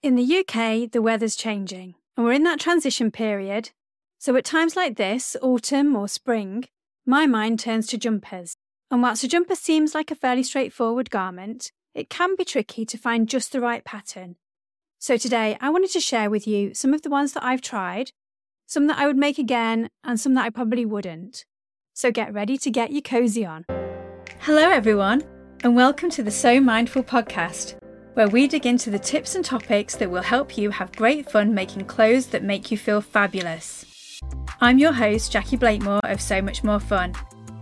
In the UK, the weather's changing, and we're in that transition period. So, at times like this, autumn or spring, my mind turns to jumpers. And whilst a jumper seems like a fairly straightforward garment, it can be tricky to find just the right pattern. So, today I wanted to share with you some of the ones that I've tried, some that I would make again, and some that I probably wouldn't. So, get ready to get your cozy on. Hello, everyone, and welcome to the Sew Mindful podcast where we dig into the tips and topics that will help you have great fun making clothes that make you feel fabulous. I'm your host, Jackie Blakemore of Sew Much More Fun,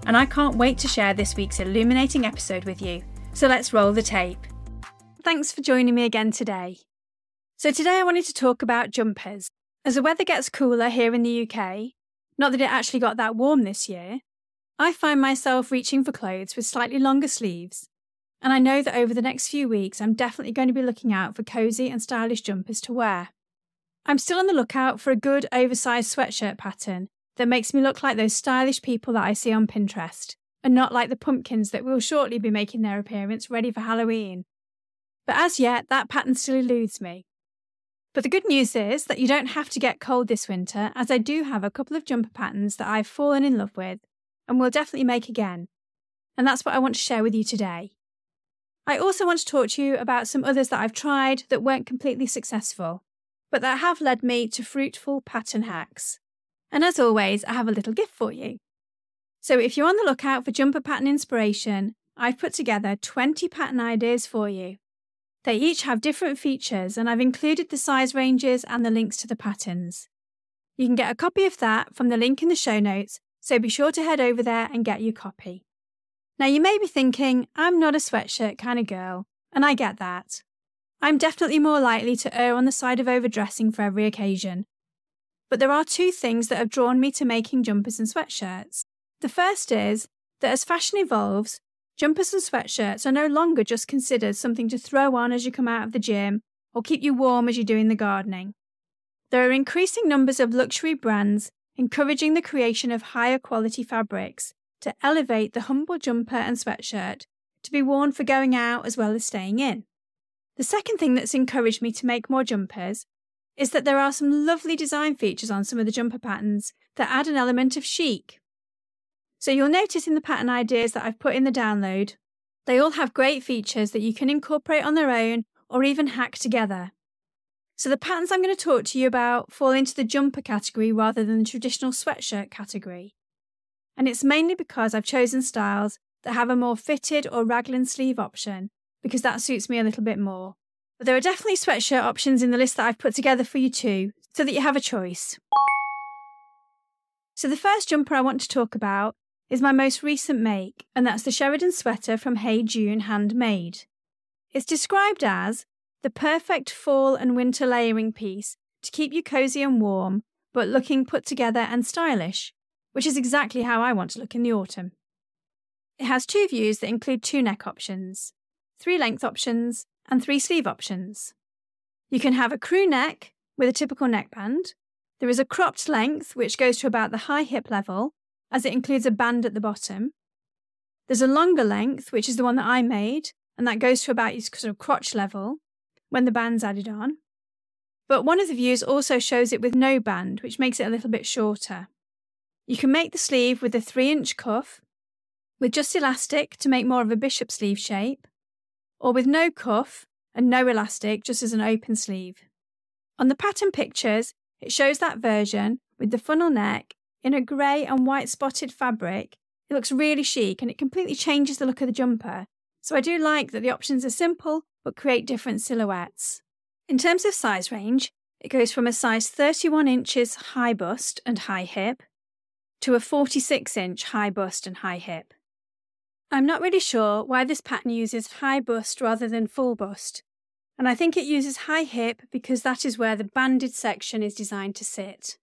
and I can't wait to share this week's illuminating episode with you. So let's roll the tape. Thanks for joining me again today. So, today I wanted to talk about jumpers. As the weather gets cooler here in the UK, not that it actually got that warm this year, I find myself reaching for clothes with slightly longer sleeves and I know that over the next few weeks, I'm definitely going to be looking out for cosy and stylish jumpers to wear. I'm still on the lookout for a good oversized sweatshirt pattern that makes me look like those stylish people that I see on Pinterest, and not like the pumpkins that will shortly be making their appearance ready for Halloween. But as yet, that pattern still eludes me. But the good news is that you don't have to get cold this winter, as I do have a couple of jumper patterns that I've fallen in love with and will definitely make again. And that's what I want to share with you today. I also want to talk to you about some others that I've tried that weren't completely successful, but that have led me to fruitful pattern hacks. And as always, I have a little gift for you. So if you're on the lookout for jumper pattern inspiration, I've put together 20 pattern ideas for you. They each have different features, and I've included the size ranges and the links to the patterns. You can get a copy of that from the link in the show notes, so be sure to head over there and get your copy. Now, you may be thinking, I'm not a sweatshirt kind of girl, and I get that. I'm definitely more likely to err on the side of overdressing for every occasion. But there are two things that have drawn me to making jumpers and sweatshirts. The first is that as fashion evolves, jumpers and sweatshirts are no longer just considered something to throw on as you come out of the gym or keep you warm as you're doing the gardening. There are increasing numbers of luxury brands encouraging the creation of higher quality fabrics to elevate the humble jumper and sweatshirt to be worn for going out as well as staying in. The second thing that's encouraged me to make more jumpers is that there are some lovely design features on some of the jumper patterns that add an element of chic. So you'll notice in the pattern ideas that I've put in the download, they all have great features that you can incorporate on their own or even hack together. So the patterns I'm going to talk to you about fall into the jumper category rather than the traditional sweatshirt category and it's mainly because I've chosen styles that have a more fitted or raglan sleeve option because that suits me a little bit more. But there are definitely sweatshirt options in the list that I've put together for you too, so that you have a choice. So the first jumper I want to talk about is my most recent make, and that's the Sheridan sweater from Hey June Handmade. It's described as the perfect fall and winter layering piece to keep you cozy and warm, but looking put together and stylish which is exactly how I want to look in the autumn. It has two views that include two neck options, three length options, and three sleeve options. You can have a crew neck with a typical neckband. There is a cropped length, which goes to about the high hip level, as it includes a band at the bottom. There's a longer length, which is the one that I made, and that goes to about your sort of crotch level when the band's added on. But one of the views also shows it with no band, which makes it a little bit shorter. You can make the sleeve with a 3 inch cuff, with just elastic to make more of a bishop sleeve shape, or with no cuff and no elastic just as an open sleeve. On the pattern pictures, it shows that version with the funnel neck in a grey and white spotted fabric. It looks really chic and it completely changes the look of the jumper. So I do like that the options are simple but create different silhouettes. In terms of size range, it goes from a size 31 inches high bust and high hip to a 46 inch high bust and high hip. I'm not really sure why this pattern uses high bust rather than full bust, and I think it uses high hip because that is where the banded section is designed to sit.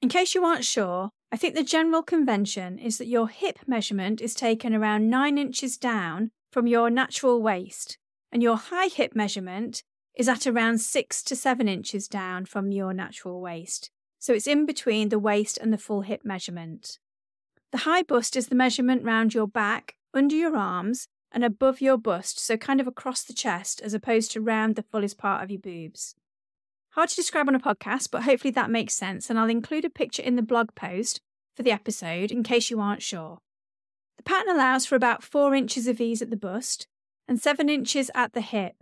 In case you aren't sure, I think the general convention is that your hip measurement is taken around 9 inches down from your natural waist, and your high hip measurement is at around 6 to 7 inches down from your natural waist so it's in between the waist and the full hip measurement. The high bust is the measurement round your back, under your arms, and above your bust, so kind of across the chest as opposed to round the fullest part of your boobs. Hard to describe on a podcast, but hopefully that makes sense, and I'll include a picture in the blog post for the episode in case you aren't sure. The pattern allows for about 4 inches of ease at the bust and 7 inches at the hip.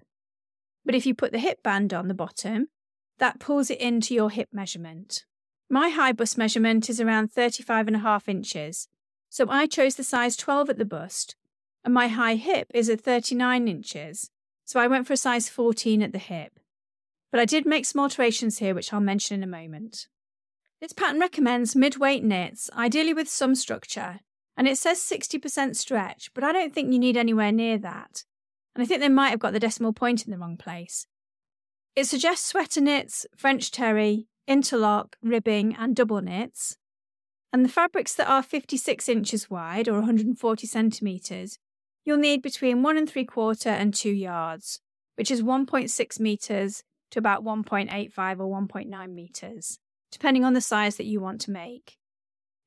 But if you put the hip band on the bottom, that pulls it into your hip measurement. My high bust measurement is around 35.5 inches, so I chose the size 12 at the bust, and my high hip is at 39 inches, so I went for a size 14 at the hip. But I did make some alterations here, which I'll mention in a moment. This pattern recommends mid-weight knits, ideally with some structure, and it says 60% stretch, but I don't think you need anywhere near that. And I think they might have got the decimal point in the wrong place. It suggests sweater knits, French terry, interlock, ribbing, and double knits. And the fabrics that are 56 inches wide or 140 centimetres, you'll need between one and three quarter and two yards, which is 1.6 metres to about 1.85 or 1.9 metres, depending on the size that you want to make.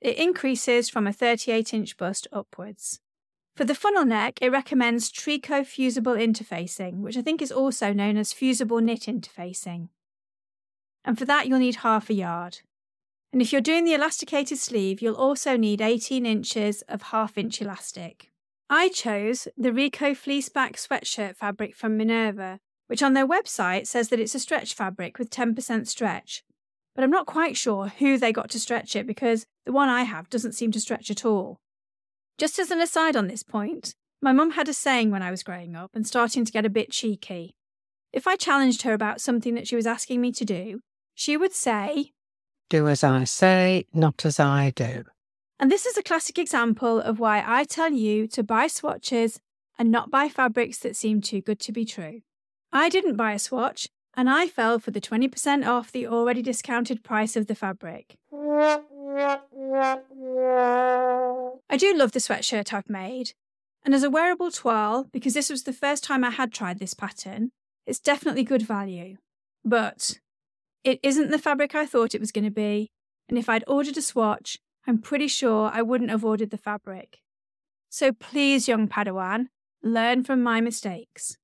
It increases from a 38 inch bust upwards. For the funnel neck, it recommends Tricot fusible interfacing, which I think is also known as fusible knit interfacing. And for that, you'll need half a yard. And if you're doing the elasticated sleeve, you'll also need 18 inches of half inch elastic. I chose the Rico fleeceback sweatshirt fabric from Minerva, which on their website says that it's a stretch fabric with 10% stretch. But I'm not quite sure who they got to stretch it because the one I have doesn't seem to stretch at all. Just as an aside on this point, my mum had a saying when I was growing up and starting to get a bit cheeky. If I challenged her about something that she was asking me to do, she would say, Do as I say, not as I do. And this is a classic example of why I tell you to buy swatches and not buy fabrics that seem too good to be true. I didn't buy a swatch, and I fell for the 20% off the already discounted price of the fabric. I do love the sweatshirt I've made, and as a wearable toile, because this was the first time I had tried this pattern, it's definitely good value. But it isn't the fabric I thought it was going to be, and if I'd ordered a swatch, I'm pretty sure I wouldn't have ordered the fabric. So please, young Padawan, learn from my mistakes.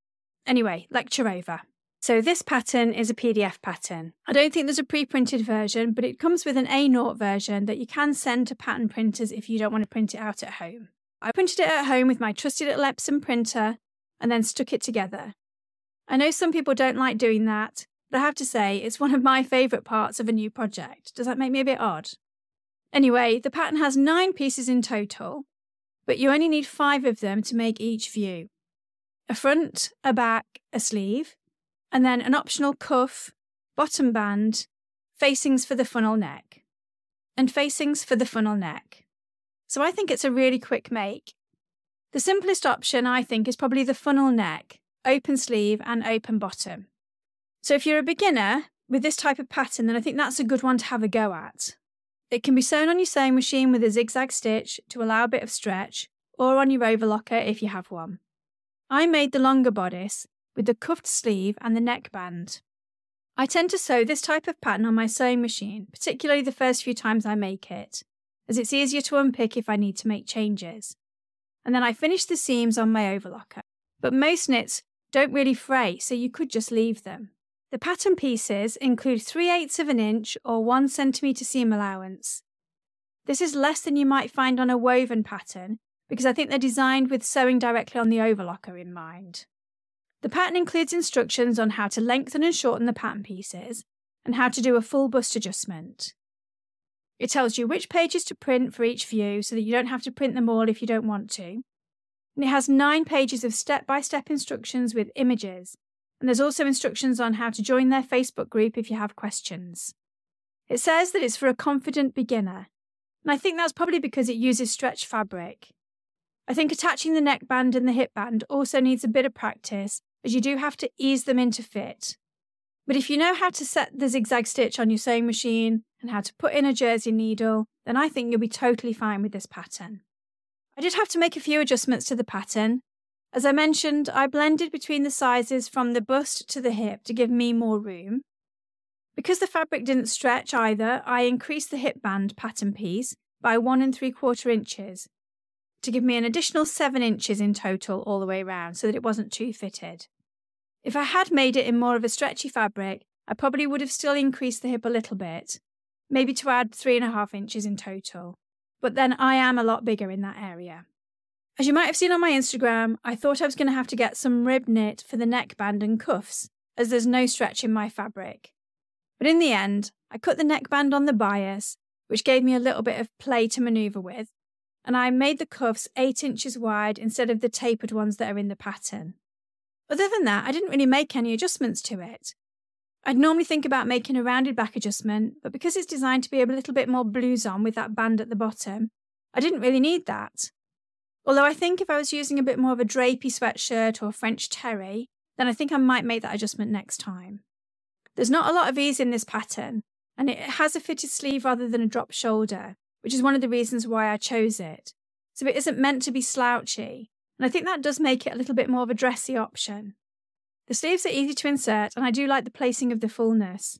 Anyway, lecture over. So this pattern is a PDF pattern. I don't think there's a pre-printed version, but it comes with an A0 version that you can send to pattern printers if you don't want to print it out at home. I printed it at home with my trusty little Epson printer and then stuck it together. I know some people don't like doing that, but I have to say it's one of my favourite parts of a new project. Does that make me a bit odd? Anyway, the pattern has nine pieces in total, but you only need five of them to make each view. A front, a back, a sleeve, and then an optional cuff, bottom band, facings for the funnel neck, and facings for the funnel neck. So I think it's a really quick make. The simplest option, I think, is probably the funnel neck, open sleeve, and open bottom. So if you're a beginner with this type of pattern, then I think that's a good one to have a go at. It can be sewn on your sewing machine with a zigzag stitch to allow a bit of stretch, or on your overlocker if you have one. I made the longer bodice with the cuffed sleeve and the neckband. I tend to sew this type of pattern on my sewing machine, particularly the first few times I make it, as it's easier to unpick if I need to make changes. And then I finish the seams on my overlocker. But most knits don't really fray, so you could just leave them. The pattern pieces include 3 eighths of an inch or 1 centimetre seam allowance. This is less than you might find on a woven pattern because I think they're designed with sewing directly on the overlocker in mind. The pattern includes instructions on how to lengthen and shorten the pattern pieces and how to do a full bust adjustment. It tells you which pages to print for each view so that you don't have to print them all if you don't want to. And it has nine pages of step by step instructions with images, and there's also instructions on how to join their Facebook group if you have questions. It says that it's for a confident beginner, and I think that's probably because it uses stretch fabric. I think attaching the neckband and the hip band also needs a bit of practice as you do have to ease them into fit. But if you know how to set the zigzag stitch on your sewing machine and how to put in a jersey needle, then I think you'll be totally fine with this pattern. I did have to make a few adjustments to the pattern. As I mentioned, I blended between the sizes from the bust to the hip to give me more room. Because the fabric didn't stretch either, I increased the hip band pattern piece by one and three quarter inches, to give me an additional 7 inches in total all the way around so that it wasn't too fitted. If I had made it in more of a stretchy fabric, I probably would have still increased the hip a little bit, maybe to add 3.5 inches in total. But then I am a lot bigger in that area. As you might have seen on my Instagram, I thought I was going to have to get some rib knit for the neckband and cuffs, as there's no stretch in my fabric. But in the end, I cut the neckband on the bias, which gave me a little bit of play to manoeuvre with, and I made the cuffs 8 inches wide instead of the tapered ones that are in the pattern. Other than that, I didn't really make any adjustments to it. I'd normally think about making a rounded back adjustment, but because it's designed to be a little bit more blouson with that band at the bottom, I didn't really need that. Although I think if I was using a bit more of a drapey sweatshirt or French terry, then I think I might make that adjustment next time. There's not a lot of ease in this pattern, and it has a fitted sleeve rather than a drop shoulder, which is one of the reasons why I chose it. So it isn't meant to be slouchy, and I think that does make it a little bit more of a dressy option. The sleeves are easy to insert, and I do like the placing of the fullness.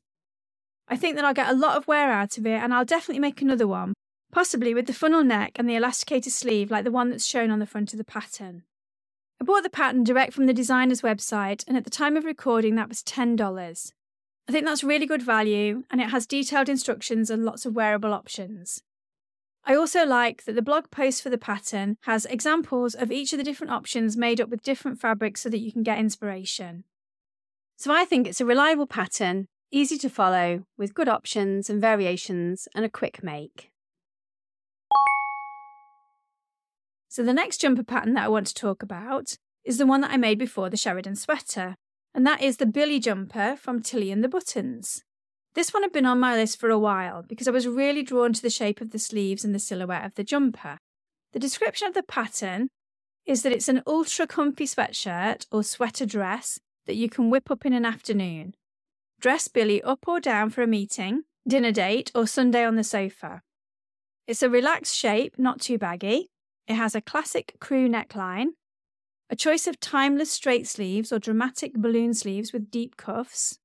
I think that I'll get a lot of wear out of it, and I'll definitely make another one, possibly with the funnel neck and the elasticated sleeve like the one that's shown on the front of the pattern. I bought the pattern direct from the designer's website, and at the time of recording, that was $10. I think that's really good value, and it has detailed instructions and lots of wearable options. I also like that the blog post for the pattern has examples of each of the different options made up with different fabrics so that you can get inspiration. So I think it's a reliable pattern, easy to follow, with good options and variations, and a quick make. So the next jumper pattern that I want to talk about is the one that I made before the Sheridan sweater, and that is the Billy jumper from Tilly and the Buttons. This one had been on my list for a while because I was really drawn to the shape of the sleeves and the silhouette of the jumper. The description of the pattern is that it's an ultra comfy sweatshirt or sweater dress that you can whip up in an afternoon. Dress Billy up or down for a meeting, dinner date, or Sunday on the sofa. It's a relaxed shape, not too baggy. It has a classic crew neckline, a choice of timeless straight sleeves or dramatic balloon sleeves with deep cuffs,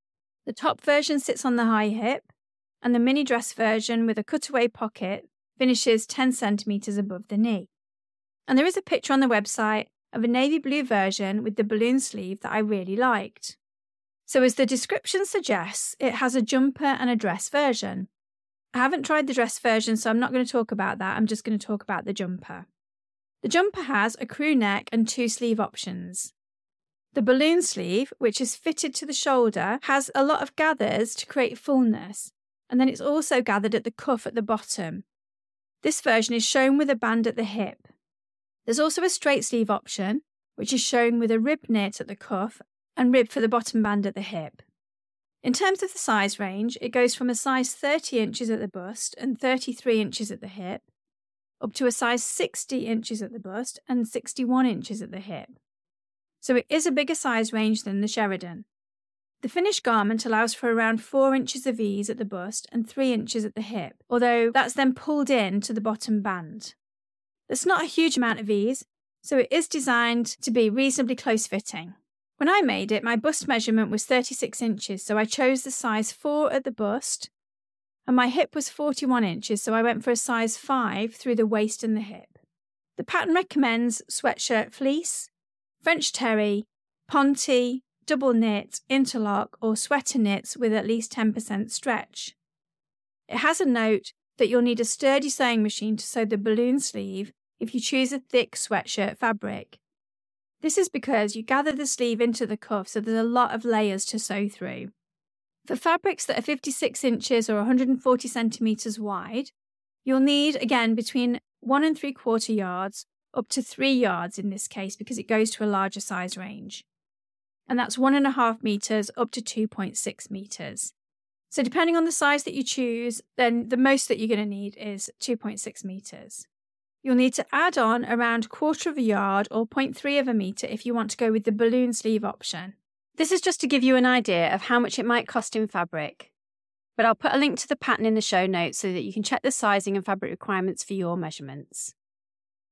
the top version sits on the high hip, and the mini dress version with a cutaway pocket finishes 10 centimetres above the knee. And there is a picture on the website of a navy blue version with the balloon sleeve that I really liked. So, as the description suggests, it has a jumper and a dress version. I haven't tried the dress version, so I'm not going to talk about that. I'm just going to talk about the jumper. The jumper has a crew neck and two sleeve options. The balloon sleeve, which is fitted to the shoulder, has a lot of gathers to create fullness, and then it's also gathered at the cuff at the bottom. This version is shown with a band at the hip. There's also a straight sleeve option, which is shown with a rib knit at the cuff and rib for the bottom band at the hip. In terms of the size range, it goes from a size 30 inches at the bust and 33 inches at the hip, up to a size 60 inches at the bust and 61 inches at the hip so it is a bigger size range than the Sheridan. The finished garment allows for around 4 inches of ease at the bust and 3 inches at the hip, although that's then pulled in to the bottom band. That's not a huge amount of ease, so it is designed to be reasonably close fitting. When I made it, my bust measurement was 36 inches, so I chose the size 4 at the bust, and my hip was 41 inches, so I went for a size 5 through the waist and the hip. The pattern recommends sweatshirt fleece, French terry, ponte, double knit, interlock, or sweater knits with at least 10% stretch. It has a note that you'll need a sturdy sewing machine to sew the balloon sleeve if you choose a thick sweatshirt fabric. This is because you gather the sleeve into the cuff, so there's a lot of layers to sew through. For fabrics that are 56 inches or 140 centimetres wide, you'll need again between 1 and 3 quarter yards up to three yards in this case because it goes to a larger size range. And that's one and a half meters up to 2.6 meters. So, depending on the size that you choose, then the most that you're going to need is 2.6 meters. You'll need to add on around quarter of a yard or 0.3 of a meter if you want to go with the balloon sleeve option. This is just to give you an idea of how much it might cost in fabric. But I'll put a link to the pattern in the show notes so that you can check the sizing and fabric requirements for your measurements.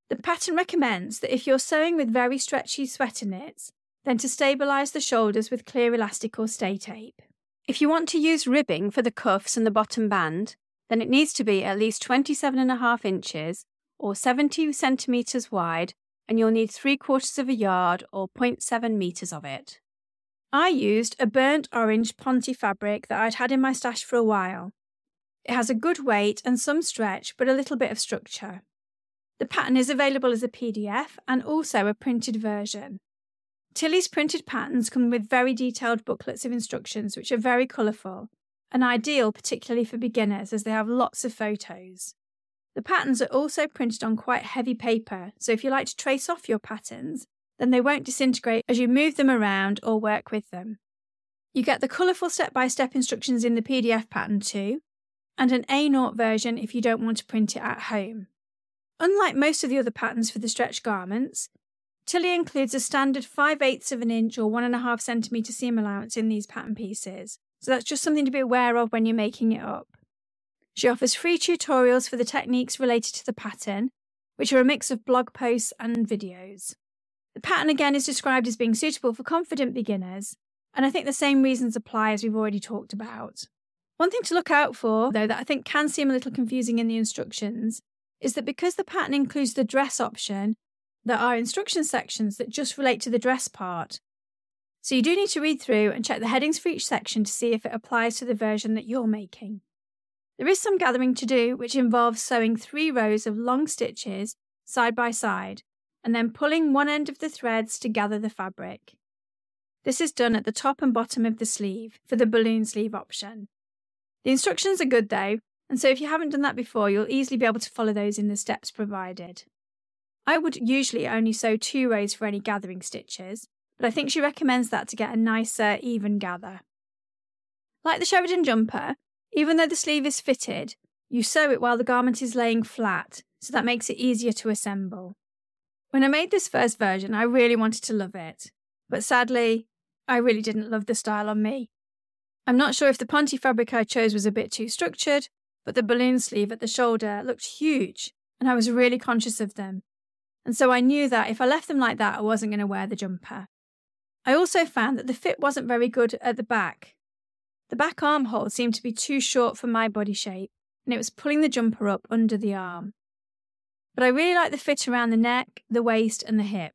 The pattern recommends that if you're sewing with very stretchy sweater knits, then to stabilise the shoulders with clear elastic or stay tape. If you want to use ribbing for the cuffs and the bottom band, then it needs to be at least 27.5 inches or 70 centimetres wide, and you'll need three quarters of a yard or 0.7 metres of it. I used a burnt orange Ponte fabric that I'd had in my stash for a while. It has a good weight and some stretch, but a little bit of structure. The pattern is available as a PDF and also a printed version. Tilly's printed patterns come with very detailed booklets of instructions, which are very colourful and ideal particularly for beginners as they have lots of photos. The patterns are also printed on quite heavy paper, so if you like to trace off your patterns, then they won't disintegrate as you move them around or work with them. You get the colourful step by step instructions in the PDF pattern too, and an A0 version if you don't want to print it at home. Unlike most of the other patterns for the stretch garments, Tilly includes a standard 5 eighths of an inch or 1.5 centimetre seam allowance in these pattern pieces, so that's just something to be aware of when you're making it up. She offers free tutorials for the techniques related to the pattern, which are a mix of blog posts and videos. The pattern again is described as being suitable for confident beginners, and I think the same reasons apply as we've already talked about. One thing to look out for, though, that I think can seem a little confusing in the instructions, is that because the pattern includes the dress option, there are instruction sections that just relate to the dress part. So you do need to read through and check the headings for each section to see if it applies to the version that you're making. There is some gathering to do, which involves sewing three rows of long stitches side by side and then pulling one end of the threads to gather the fabric. This is done at the top and bottom of the sleeve for the balloon sleeve option. The instructions are good though, and so if you haven't done that before, you'll easily be able to follow those in the steps provided. I would usually only sew two rows for any gathering stitches, but I think she recommends that to get a nicer, even gather. Like the Sheridan jumper, even though the sleeve is fitted, you sew it while the garment is laying flat, so that makes it easier to assemble. When I made this first version, I really wanted to love it, but sadly, I really didn't love the style on me. I'm not sure if the Ponte fabric I chose was a bit too structured, but the balloon sleeve at the shoulder looked huge, and I was really conscious of them. And so I knew that if I left them like that, I wasn't going to wear the jumper. I also found that the fit wasn't very good at the back. The back armhole seemed to be too short for my body shape, and it was pulling the jumper up under the arm. But I really like the fit around the neck, the waist, and the hip.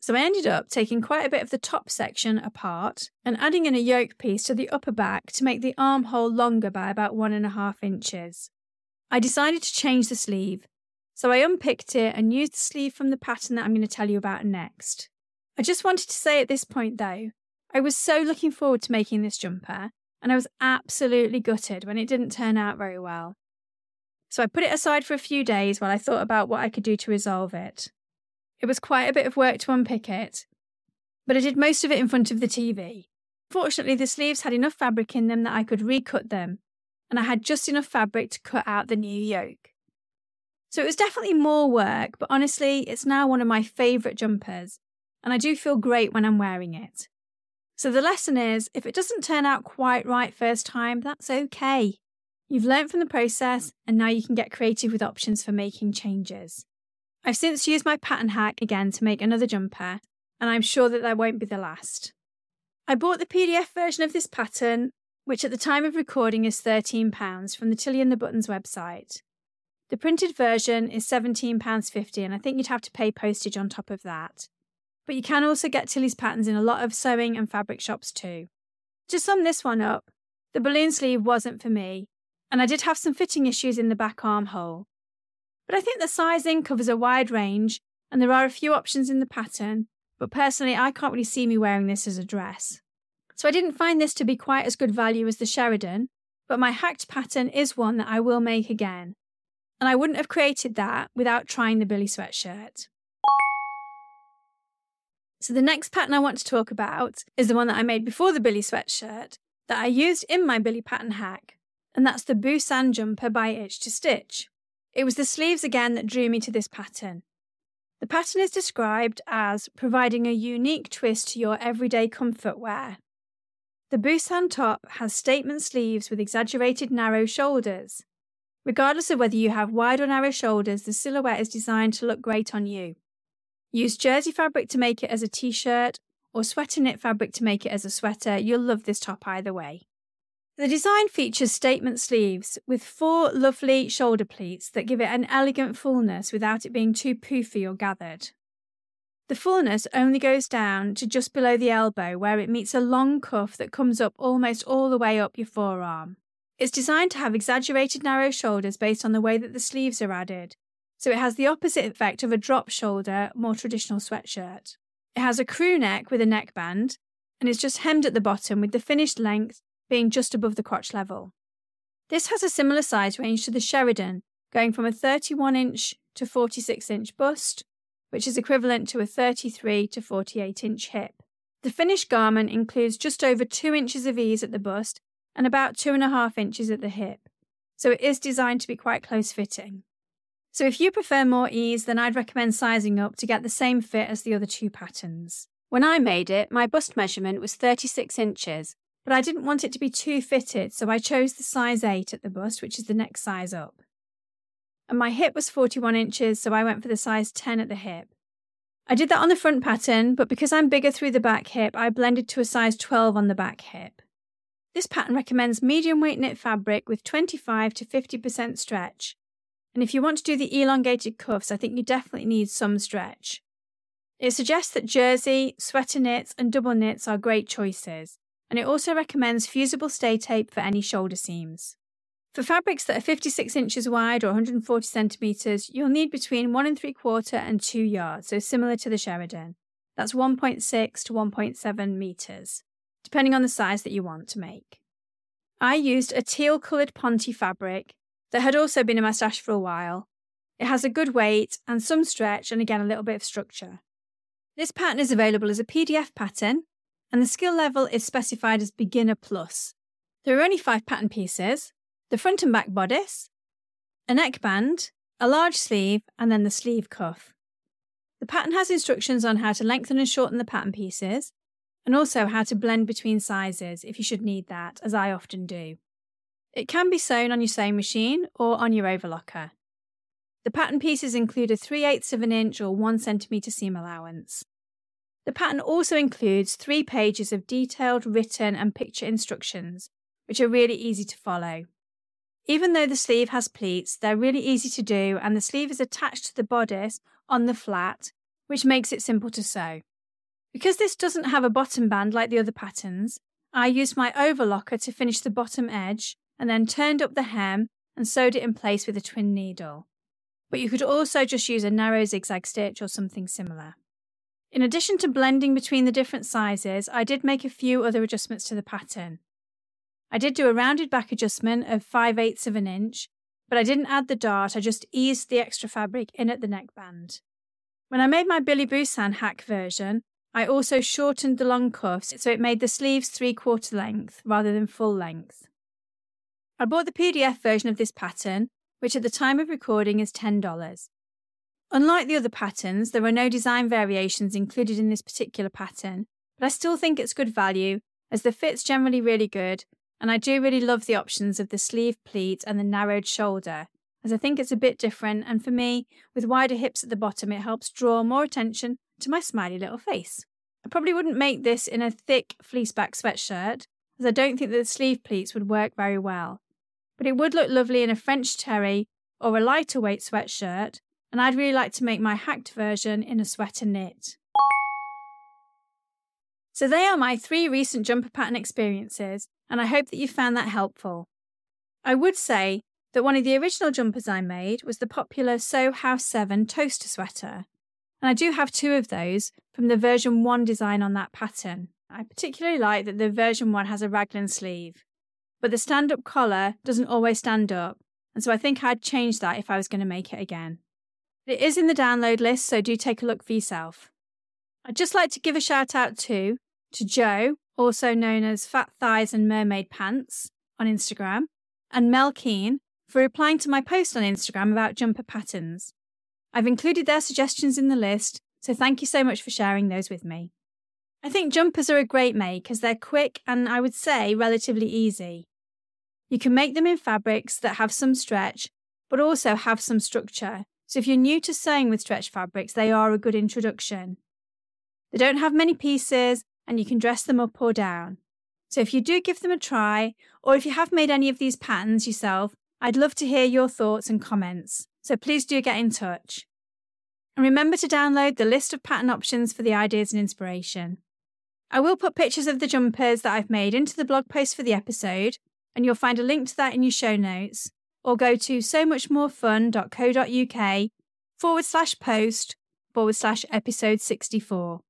So I ended up taking quite a bit of the top section apart and adding in a yoke piece to the upper back to make the armhole longer by about one and a half inches. I decided to change the sleeve, so I unpicked it and used the sleeve from the pattern that I'm going to tell you about next. I just wanted to say at this point though, I was so looking forward to making this jumper, and I was absolutely gutted when it didn't turn out very well. So I put it aside for a few days while I thought about what I could do to resolve it. It was quite a bit of work to unpick it, but I did most of it in front of the TV. Fortunately, the sleeves had enough fabric in them that I could recut them, and I had just enough fabric to cut out the new yoke. So it was definitely more work, but honestly, it's now one of my favourite jumpers, and I do feel great when I'm wearing it. So the lesson is if it doesn't turn out quite right first time, that's okay. You've learnt from the process, and now you can get creative with options for making changes. I've since used my pattern hack again to make another jumper, and I'm sure that that won't be the last. I bought the PDF version of this pattern, which at the time of recording is £13 from the Tilly and the Buttons website. The printed version is £17.50, and I think you'd have to pay postage on top of that. But you can also get Tilly's patterns in a lot of sewing and fabric shops too. To sum this one up, the balloon sleeve wasn't for me, and I did have some fitting issues in the back armhole. But I think the sizing covers a wide range and there are a few options in the pattern, but personally, I can't really see me wearing this as a dress. So I didn't find this to be quite as good value as the Sheridan, but my hacked pattern is one that I will make again. And I wouldn't have created that without trying the Billy sweatshirt. So the next pattern I want to talk about is the one that I made before the Billy sweatshirt that I used in my Billy pattern hack, and that's the Busan jumper by Itch to Stitch. It was the sleeves again that drew me to this pattern. The pattern is described as providing a unique twist to your everyday comfort wear. The Busan top has statement sleeves with exaggerated narrow shoulders. Regardless of whether you have wide or narrow shoulders, the silhouette is designed to look great on you. Use jersey fabric to make it as a t shirt or sweater knit fabric to make it as a sweater. You'll love this top either way. The design features statement sleeves with four lovely shoulder pleats that give it an elegant fullness without it being too poofy or gathered. The fullness only goes down to just below the elbow where it meets a long cuff that comes up almost all the way up your forearm. It's designed to have exaggerated narrow shoulders based on the way that the sleeves are added, so it has the opposite effect of a drop shoulder, more traditional sweatshirt. It has a crew neck with a neckband, and is just hemmed at the bottom with the finished length being just above the crotch level. This has a similar size range to the Sheridan, going from a 31 inch to 46 inch bust, which is equivalent to a 33 to 48 inch hip. The finished garment includes just over 2 inches of ease at the bust and about 2.5 inches at the hip, so it is designed to be quite close fitting. So if you prefer more ease, then I'd recommend sizing up to get the same fit as the other two patterns. When I made it, my bust measurement was 36 inches, but I didn't want it to be too fitted, so I chose the size 8 at the bust, which is the next size up. And my hip was 41 inches, so I went for the size 10 at the hip. I did that on the front pattern, but because I'm bigger through the back hip, I blended to a size 12 on the back hip. This pattern recommends medium weight knit fabric with 25 to 50% stretch. And if you want to do the elongated cuffs, I think you definitely need some stretch. It suggests that jersey, sweater knits, and double knits are great choices and it also recommends fusible stay tape for any shoulder seams. For fabrics that are 56 inches wide or 140 centimetres, you'll need between 1 and 3 quarter and 2 yards, so similar to the Sheridan. That's 1.6 to 1.7 metres, depending on the size that you want to make. I used a teal coloured Ponte fabric that had also been in my stash for a while. It has a good weight and some stretch, and again a little bit of structure. This pattern is available as a PDF pattern and the skill level is specified as Beginner Plus. There are only five pattern pieces the front and back bodice, a neckband, a large sleeve, and then the sleeve cuff. The pattern has instructions on how to lengthen and shorten the pattern pieces, and also how to blend between sizes if you should need that, as I often do. It can be sewn on your sewing machine or on your overlocker. The pattern pieces include a 3 eighths of an inch or 1 centimetre seam allowance. The pattern also includes three pages of detailed written and picture instructions, which are really easy to follow. Even though the sleeve has pleats, they're really easy to do, and the sleeve is attached to the bodice on the flat, which makes it simple to sew. Because this doesn't have a bottom band like the other patterns, I used my overlocker to finish the bottom edge and then turned up the hem and sewed it in place with a twin needle. But you could also just use a narrow zigzag stitch or something similar. In addition to blending between the different sizes, I did make a few other adjustments to the pattern. I did do a rounded back adjustment of 5 eighths of an inch, but I didn't add the dart, I just eased the extra fabric in at the neckband. When I made my Billy Busan hack version, I also shortened the long cuffs so it made the sleeves three quarter length rather than full length. I bought the PDF version of this pattern, which at the time of recording is $10. Unlike the other patterns, there are no design variations included in this particular pattern, but I still think it's good value as the fit's generally really good, and I do really love the options of the sleeve pleat and the narrowed shoulder, as I think it's a bit different, and for me, with wider hips at the bottom, it helps draw more attention to my smiley little face. I probably wouldn't make this in a thick fleeceback sweatshirt, as I don't think that the sleeve pleats would work very well, but it would look lovely in a French terry or a lighter weight sweatshirt and I'd really like to make my hacked version in a sweater knit. So they are my three recent jumper pattern experiences, and I hope that you found that helpful. I would say that one of the original jumpers I made was the popular Sew House 7 toaster sweater, and I do have two of those from the version 1 design on that pattern. I particularly like that the version 1 has a raglan sleeve, but the stand up collar doesn't always stand up, and so I think I'd change that if I was going to make it again. It is in the download list, so do take a look for yourself. I'd just like to give a shout out too to Joe, also known as Fat Thighs and Mermaid Pants on Instagram, and Mel Keen for replying to my post on Instagram about jumper patterns. I've included their suggestions in the list, so thank you so much for sharing those with me. I think jumpers are a great make as they're quick and I would say relatively easy. You can make them in fabrics that have some stretch, but also have some structure, so if you're new to sewing with stretch fabrics, they are a good introduction. They don't have many pieces and you can dress them up or down. So if you do give them a try, or if you have made any of these patterns yourself, I'd love to hear your thoughts and comments. So please do get in touch. And remember to download the list of pattern options for the ideas and inspiration. I will put pictures of the jumpers that I've made into the blog post for the episode, and you'll find a link to that in your show notes, or go to sewmuchmorefun.co.uk forward slash post forward slash episode 64.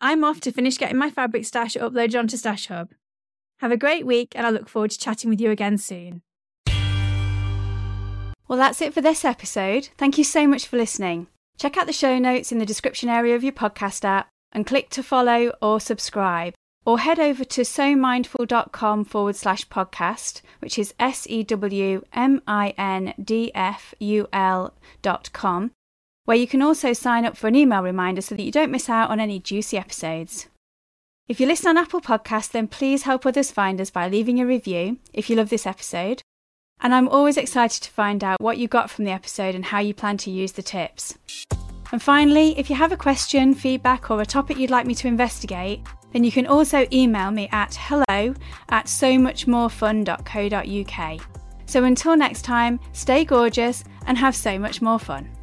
I'm off to finish getting my fabric stash uploaded onto Stash Hub. Have a great week, and I look forward to chatting with you again soon. Well, that's it for this episode. Thank you so much for listening. Check out the show notes in the description area of your podcast app and click to follow or subscribe. Or head over to sewmindful.com forward slash podcast, which is S E W M I N D F U L dot com, where you can also sign up for an email reminder so that you don't miss out on any juicy episodes. If you listen on Apple Podcasts, then please help others find us by leaving a review if you love this episode. And I'm always excited to find out what you got from the episode and how you plan to use the tips. And finally, if you have a question, feedback, or a topic you'd like me to investigate, then you can also email me at hello at sewmuchmorefun.co.uk. So until next time, stay gorgeous and have so much more fun.